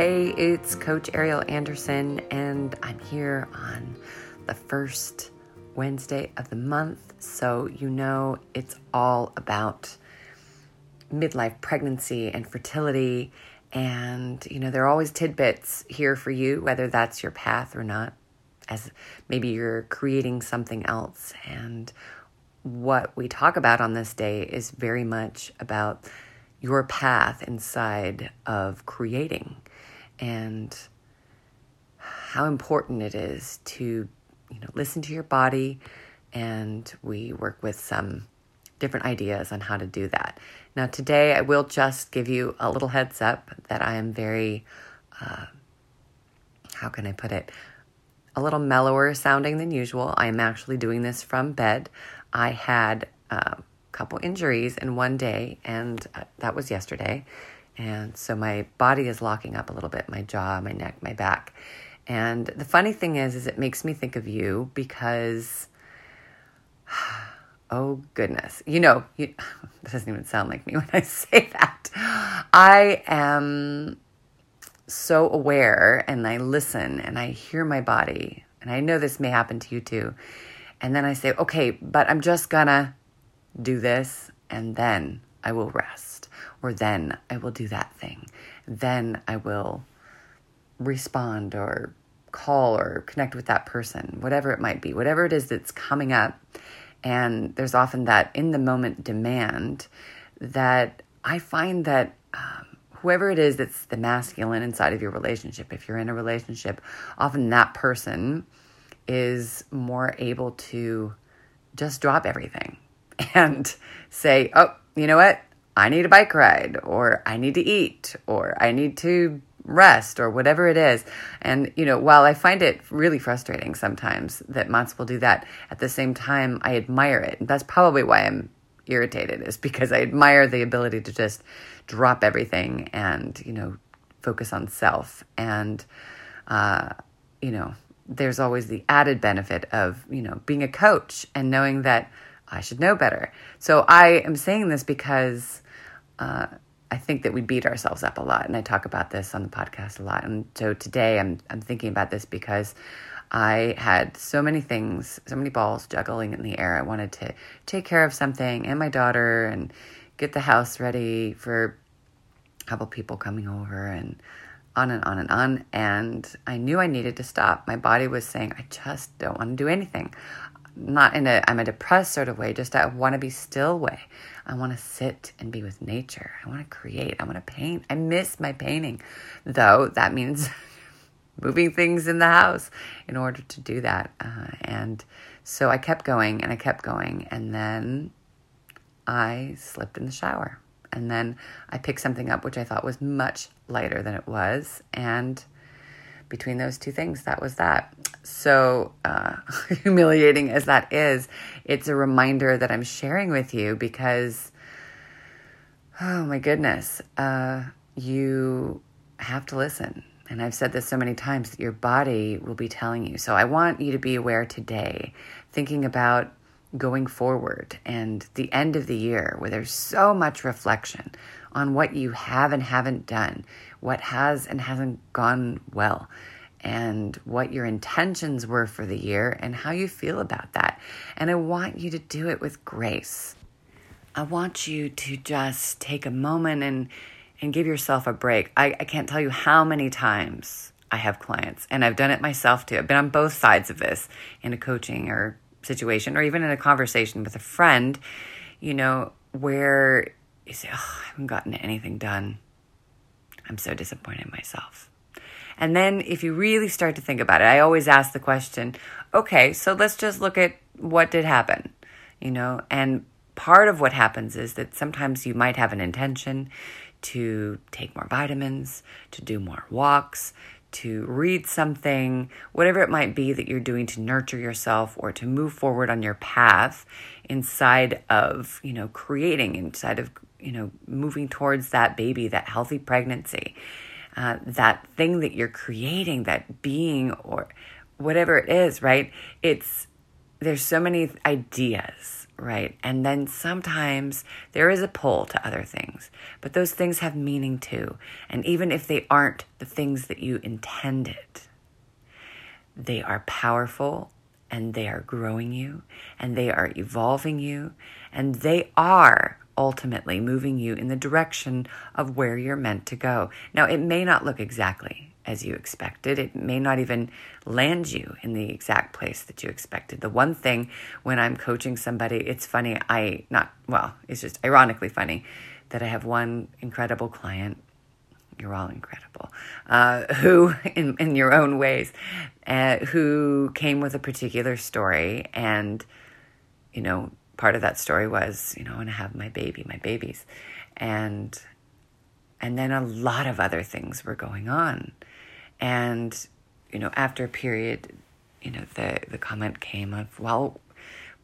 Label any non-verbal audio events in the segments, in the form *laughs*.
Hey, it's Coach Ariel Anderson, and I'm here on the first Wednesday of the month. So, you know, it's all about midlife pregnancy and fertility. And, you know, there are always tidbits here for you, whether that's your path or not, as maybe you're creating something else. And what we talk about on this day is very much about your path inside of creating and how important it is to you know listen to your body. And we work with some different ideas on how to do that. Now today i will just give you a little heads up that i am very uh, how can i put it? A little mellower sounding than usual. I am actually doing this from bed. I had a couple injuries in one day and uh, that was yesterday and so my body is locking up a little bit my jaw, my neck, my back. And the funny thing is, is it makes me think of you because, *sighs* oh goodness, you know, you, *sighs* this doesn't even sound like me *laughs* when I say that. I am so aware and I listen and I hear my body. And I know this may happen to you too. And then I say, okay, but I'm just gonna do this and then I will rest or then I will do that thing. Then I will respond or call or connect with that person, whatever it might be, whatever it is that's coming up. And there's often that in the moment demand that I find that um, whoever it is that's the masculine inside of your relationship, if you're in a relationship, often that person is more able to just drop everything *laughs* and say, oh, you know what? I need a bike ride, or I need to eat, or I need to rest, or whatever it is. And, you know, while I find it really frustrating sometimes that Mats will do that, at the same time, I admire it. That's probably why I'm irritated, is because I admire the ability to just drop everything and, you know, focus on self. And, uh, you know, there's always the added benefit of, you know, being a coach and knowing that I should know better. So I am saying this because uh, I think that we beat ourselves up a lot, and I talk about this on the podcast a lot. And so today, I'm I'm thinking about this because I had so many things, so many balls juggling in the air. I wanted to take care of something and my daughter, and get the house ready for a couple people coming over, and on and on and on. And I knew I needed to stop. My body was saying, I just don't want to do anything not in a I'm a depressed sort of way, just I want to be still way. I want to sit and be with nature. I want to create. I want to paint. I miss my painting. Though that means *laughs* moving things in the house in order to do that. Uh, and so I kept going and I kept going and then I slipped in the shower. And then I picked something up which I thought was much lighter than it was and between those two things, that was that. So uh, *laughs* humiliating as that is, it's a reminder that I'm sharing with you because, oh my goodness, uh, you have to listen. And I've said this so many times that your body will be telling you. So I want you to be aware today, thinking about going forward and the end of the year where there's so much reflection on what you have and haven't done, what has and hasn't gone well, and what your intentions were for the year and how you feel about that. And I want you to do it with grace. I want you to just take a moment and and give yourself a break. I, I can't tell you how many times I have clients, and I've done it myself too. I've been on both sides of this in a coaching or situation, or even in a conversation with a friend, you know, where you say, Oh, I haven't gotten anything done. I'm so disappointed in myself. And then if you really start to think about it, I always ask the question, okay, so let's just look at what did happen, you know, and part of what happens is that sometimes you might have an intention to take more vitamins, to do more walks, to read something, whatever it might be that you're doing to nurture yourself or to move forward on your path inside of, you know, creating, inside of, you know, moving towards that baby, that healthy pregnancy, uh, that thing that you're creating, that being or whatever it is, right? It's, there's so many ideas right? And then sometimes there is a pull to other things, but those things have meaning too. And even if they aren't the things that you intended, they are powerful and they are growing you and they are evolving you and they are ultimately moving you in the direction of where you're meant to go. Now, it may not look exactly as you expected. It may not even land you in the exact place that you expected. The one thing when I'm coaching somebody, it's funny, I not, well, it's just ironically funny that I have one incredible client. You're all incredible. Uh, who, *laughs* in, in your own ways, uh, who came with a particular story. And, you know, part of that story was, you know, I want to have my baby, my babies. And, and then a lot of other things were going on and, you know, after a period, you know, the, the comment came of, well,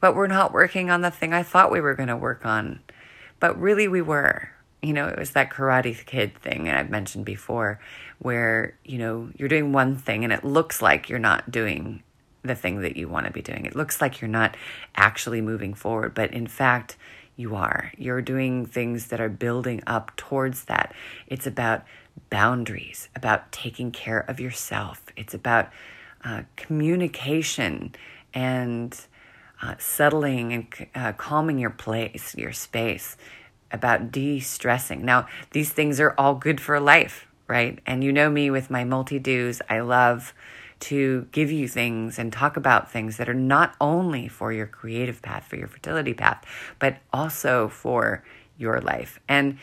but we're not working on the thing I thought we were going to work on. But really, we were. You know, it was that Karate Kid thing, I've mentioned before, where, you know, you're doing one thing and it looks like you're not doing the thing that you want to be doing. It looks like you're not actually moving forward, but in fact, you are. You're doing things that are building up towards that. It's about boundaries, about taking care of yourself. It's about uh, communication and uh, settling and uh, calming your place, your space, about de stressing. Now, these things are all good for life, right? And you know me with my multi dos, I love to give you things and talk about things that are not only for your creative path, for your fertility path, but also for your life. And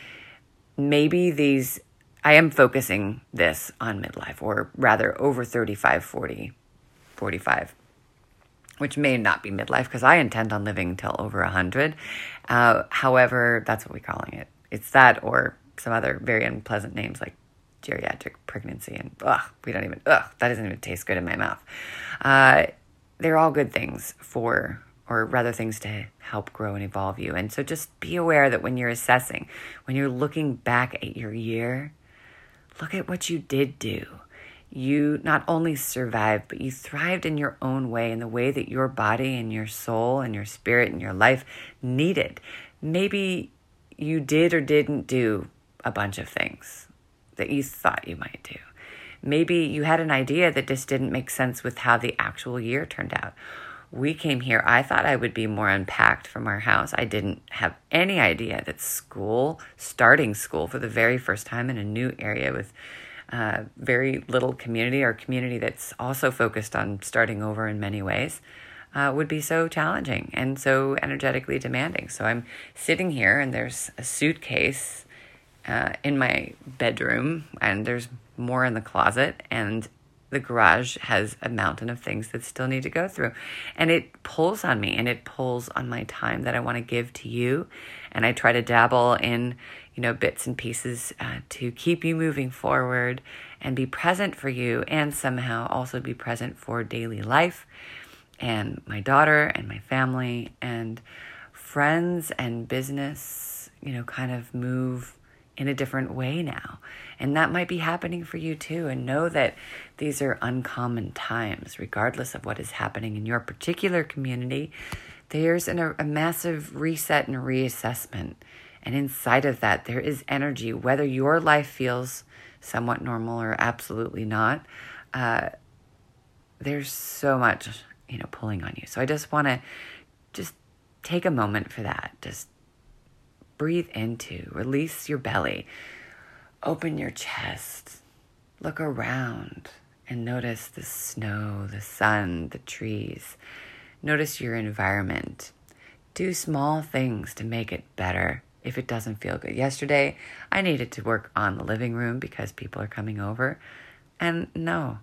maybe these I am focusing this on midlife, or rather over 35, 40, 45, which may not be midlife because I intend on living till over 100. Uh, however, that's what we're calling it. It's that or some other very unpleasant names like geriatric pregnancy and ugh, we don't even, ugh, that doesn't even taste good in my mouth. Uh, they're all good things for or rather things to help grow and evolve you. And so just be aware that when you're assessing, when you're looking back at your year, Look at what you did do. You not only survived, but you thrived in your own way, in the way that your body and your soul and your spirit and your life needed. Maybe you did or didn't do a bunch of things that you thought you might do. Maybe you had an idea that just didn't make sense with how the actual year turned out we came here, I thought I would be more unpacked from our house. I didn't have any idea that school, starting school for the very first time in a new area with uh, very little community or community that's also focused on starting over in many ways, uh, would be so challenging and so energetically demanding. So I'm sitting here and there's a suitcase uh, in my bedroom and there's more in the closet and the garage has a mountain of things that still need to go through. And it pulls on me and it pulls on my time that I want to give to you. And I try to dabble in, you know, bits and pieces uh, to keep you moving forward and be present for you and somehow also be present for daily life and my daughter and my family and friends and business, you know, kind of move in a different way now. And that might be happening for you too. And know that these are uncommon times, regardless of what is happening in your particular community. There's an, a, massive reset and reassessment. And inside of that, there is energy, whether your life feels somewhat normal or absolutely not. Uh, there's so much, you know, pulling on you. So I just want to just take a moment for that. Just breathe into, release your belly, open your chest, look around, and notice the snow, the sun, the trees. Notice your environment. Do small things to make it better if it doesn't feel good. Yesterday, I needed to work on the living room because people are coming over. And no,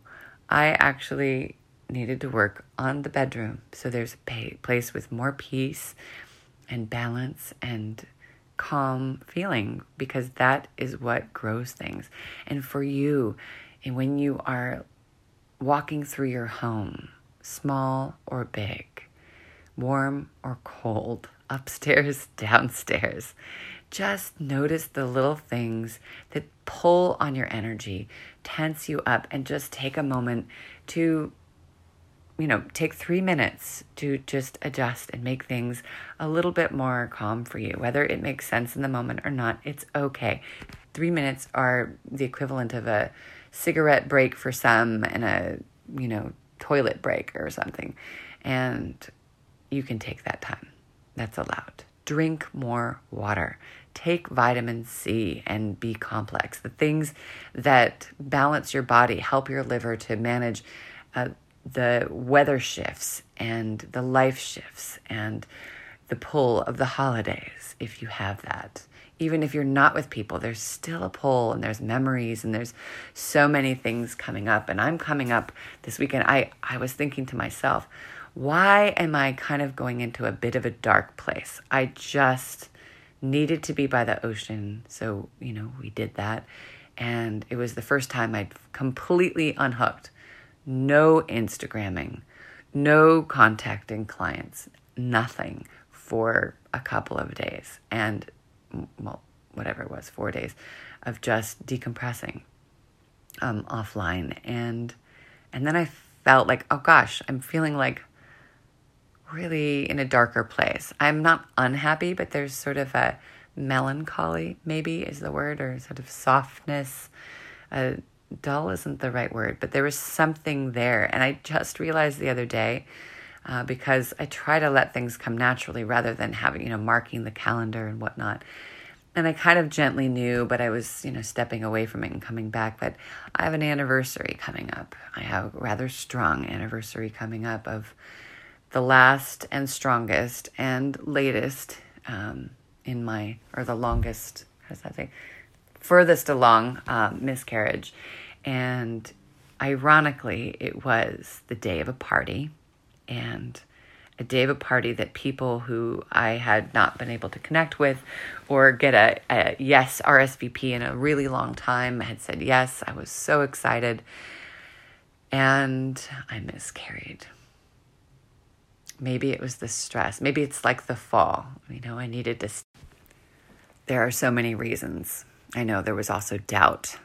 I actually needed to work on the bedroom. So there's a place with more peace and balance and calm feeling because that is what grows things. And for you, And when you are walking through your home, small or big, warm or cold, *laughs* upstairs, *laughs* downstairs, just notice the little things that pull on your energy, tense you up, and just take a moment to, you know, take three minutes to just adjust and make things a little bit more calm for you. Whether it makes sense in the moment or not, it's okay. Three minutes are the equivalent of a cigarette break for some and a, you know, toilet break or something. And you can take that time. That's allowed. Drink more water. Take vitamin C and B complex. The things that balance your body, help your liver to manage uh, the weather shifts and the life shifts and the pull of the holidays, if you have that. Even if you're not with people, there's still a pull and there's memories and there's so many things coming up. And I'm coming up this weekend. I, I was thinking to myself, why am I kind of going into a bit of a dark place? I just needed to be by the ocean. So, you know, we did that. And it was the first time I'd completely unhooked. No Instagramming, no contacting clients, nothing for a couple of days. And, well, whatever it was, four days of just decompressing um, offline. And, and then I felt like, oh gosh, I'm feeling like really in a darker place. I'm not unhappy, but there's sort of a melancholy, maybe is the word, or sort of softness. Dull isn't the right word, but there was something there. And I just realized the other day, uh, because I try to let things come naturally rather than having, you know, marking the calendar and whatnot. And I kind of gently knew, but I was, you know, stepping away from it and coming back. But I have an anniversary coming up. I have a rather strong anniversary coming up of the last and strongest and latest um, in my, or the longest, how does that say? Furthest along uh, miscarriage. And ironically, it was the day of a party and a day of a party that people who I had not been able to connect with or get a, a yes RSVP in a really long time had said yes. I was so excited. And I miscarried maybe it was the stress. Maybe it's like the fall. You know, I needed to. There are so many reasons. I know there was also doubt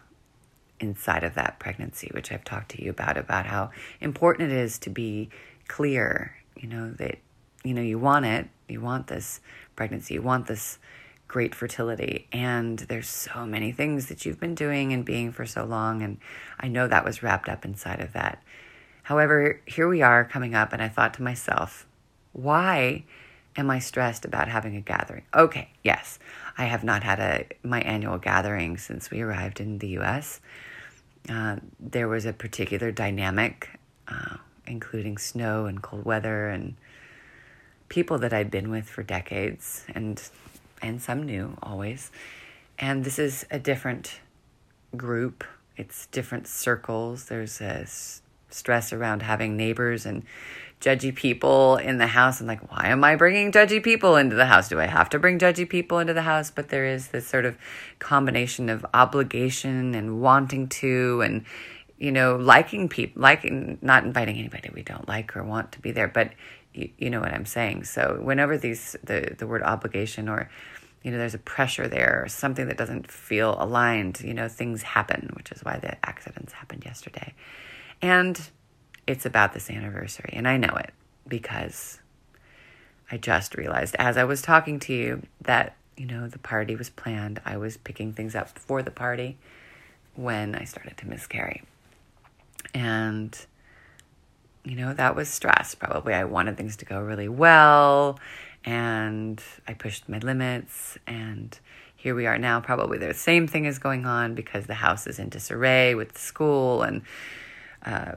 inside of that pregnancy, which I've talked to you about, about how important it is to be clear, you know, that, you know, you want it, you want this pregnancy, you want this great fertility. And there's so many things that you've been doing and being for so long. And I know that was wrapped up inside of that. However, here we are coming up, and I thought to myself, why am I stressed about having a gathering? Okay, yes, I have not had a my annual gathering since we arrived in the U.S. Uh, there was a particular dynamic, uh, including snow and cold weather and people that I'd been with for decades, and and some new always. And this is a different group. It's different circles. There's a stress around having neighbors and judgy people in the house. I'm like, why am I bringing judgy people into the house? Do I have to bring judgy people into the house? But there is this sort of combination of obligation and wanting to, and you know, liking people, liking, not inviting anybody we don't like or want to be there. But you, you know what I'm saying. So whenever these the the word obligation or you know there's a pressure there or something that doesn't feel aligned you know things happen which is why the accidents happened yesterday and it's about this anniversary. And I know it because I just realized as I was talking to you that, you know, the party was planned. I was picking things up for the party when I started to miscarry. And, you know, that was stress. Probably I wanted things to go really well and I pushed my limits and here we are now probably the same thing is going on because the house is in disarray with school and uh,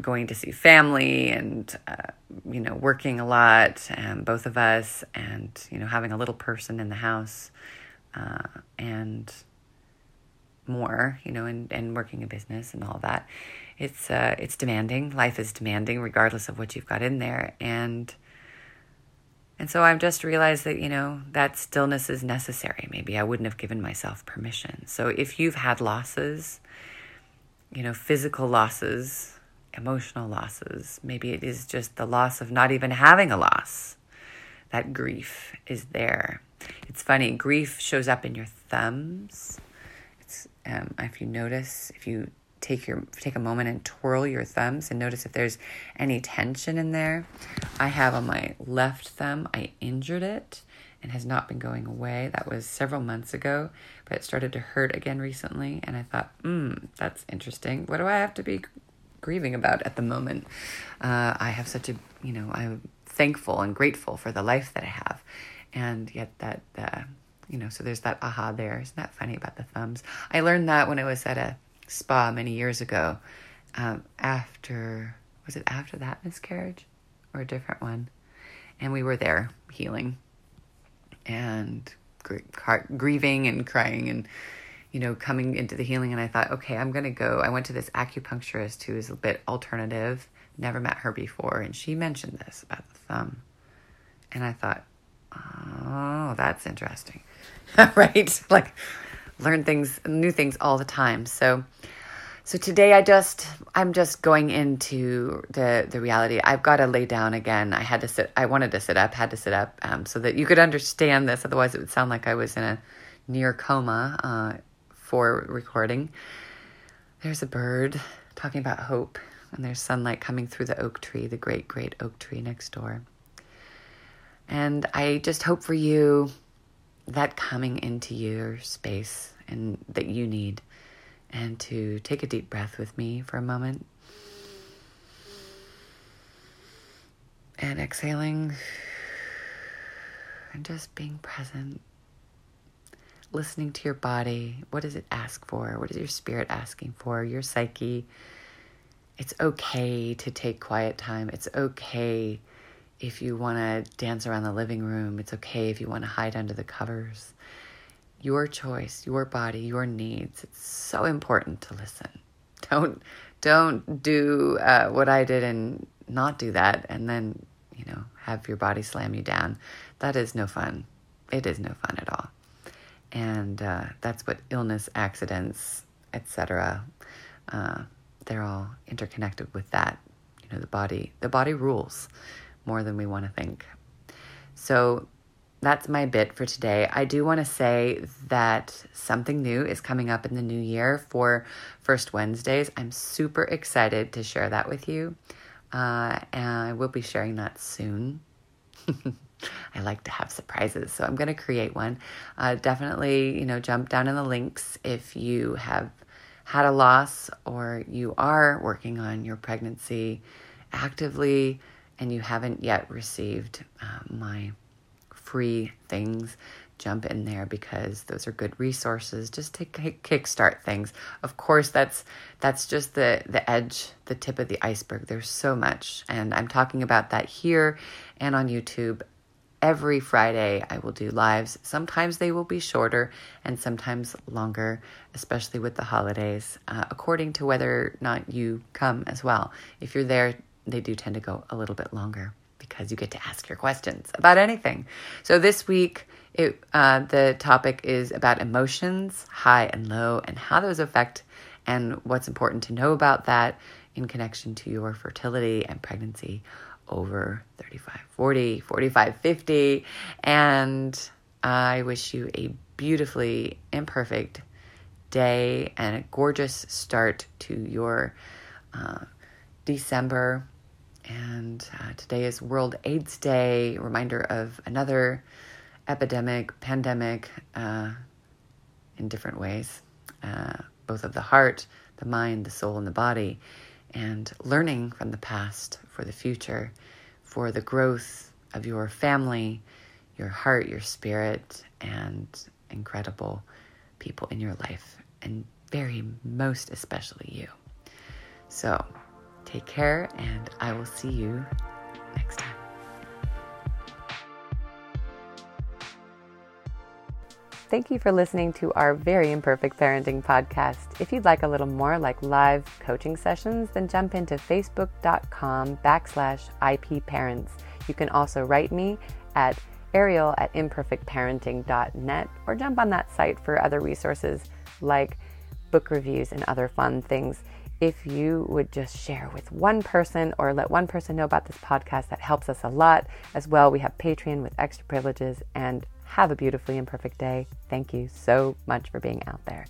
going to see family and uh, you know working a lot and both of us and you know having a little person in the house uh, and more you know and, and working a business and all that it's uh, it's demanding life is demanding regardless of what you've got in there and and so I've just realized that, you know, that stillness is necessary. Maybe I wouldn't have given myself permission. So if you've had losses, you know, physical losses, emotional losses. Maybe it is just the loss of not even having a loss. That grief is there. It's funny, grief shows up in your thumbs. Um, if you notice, if you take your take a moment and twirl your thumbs and notice if there's any tension in there. I have on my left thumb, I injured it and has not been going away. That was several months ago, but it started to hurt again recently and I thought, "Hmm, that's interesting. What do I have to be grieving about at the moment?" Uh, I have such a, you know, I'm thankful and grateful for the life that I have. And yet that uh, you know, so there's that aha there. Isn't that funny about the thumbs? I learned that when I was at a spa many years ago. Um, after was it after that miscarriage or a different one? And we were there healing and gr- grieving and crying and you know coming into the healing. And I thought, okay, I'm gonna go. I went to this acupuncturist who is a bit alternative. Never met her before, and she mentioned this about the thumb, and I thought, oh, that's interesting, *laughs* right? Like learn things, new things all the time. So, so today I just, I'm just going into the the reality. I've got to lay down again. I had to sit. I wanted to sit up. Had to sit up um, so that you could understand this. Otherwise, it would sound like I was in a near coma uh, for recording. There's a bird talking about hope, and there's sunlight coming through the oak tree, the great, great oak tree next door. And I just hope for you that coming into your space and that you need and to take a deep breath with me for a moment. And exhaling and just being present. Listening to your body. What does it ask for? What is your spirit asking for? Your psyche. It's okay to take quiet time. It's okay if you want to dance around the living room, it's okay if you want to hide under the covers. Your choice, your body, your needs. It's so important to listen. Don't don't do uh, what I did and not do that, and then you know have your body slam you down. That is no fun. It is no fun at all, and uh, that's what illness, accidents, etc. Uh, they're all interconnected with that. You know, the body. The body rules more than we want to think. So that's my bit for today. I do want to say that something new is coming up in the new year for First Wednesdays. I'm super excited to share that with you. Uh, and I will be sharing that soon. *laughs* I like to have surprises, so I'm going to create one. Uh, definitely, you know, jump down in the links if you have had a loss or you are working on your pregnancy actively and you haven't yet received uh, my free things, jump in there because those are good resources just to kickstart things. Of course, that's that's just the the edge, the tip of the iceberg. There's so much, and I'm talking about that here and on YouTube. Every Friday, I will do lives. Sometimes they will be shorter and sometimes longer, especially with the holidays, uh, according to whether or not you come as well. If you're there they do tend to go a little bit longer because you get to ask your questions about anything. So this week, it, uh, the topic is about emotions, high and low, and how those affect and what's important to know about that in connection to your fertility and pregnancy over 35, 40, 45, 50. And I wish you a beautifully imperfect day and a gorgeous start to your uh, December and uh, today is World AIDS Day, reminder of another epidemic, pandemic, uh, in different ways, uh, both of the heart, the mind, the soul, and the body, and learning from the past for the future, for the growth of your family, your heart, your spirit, and incredible people in your life, and very most especially you. So, Take care, and I will see you next time. Thank you for listening to our very imperfect parenting podcast. If you'd like a little more like live coaching sessions, then jump into facebook.com backslash IP parents. You can also write me at ariel at imperfectparenting.net or jump on that site for other resources like book reviews and other fun things. If you would just share with one person or let one person know about this podcast. That helps us a lot. As well, we have Patreon with extra privileges and have a beautifully imperfect day. Thank you so much for being out there.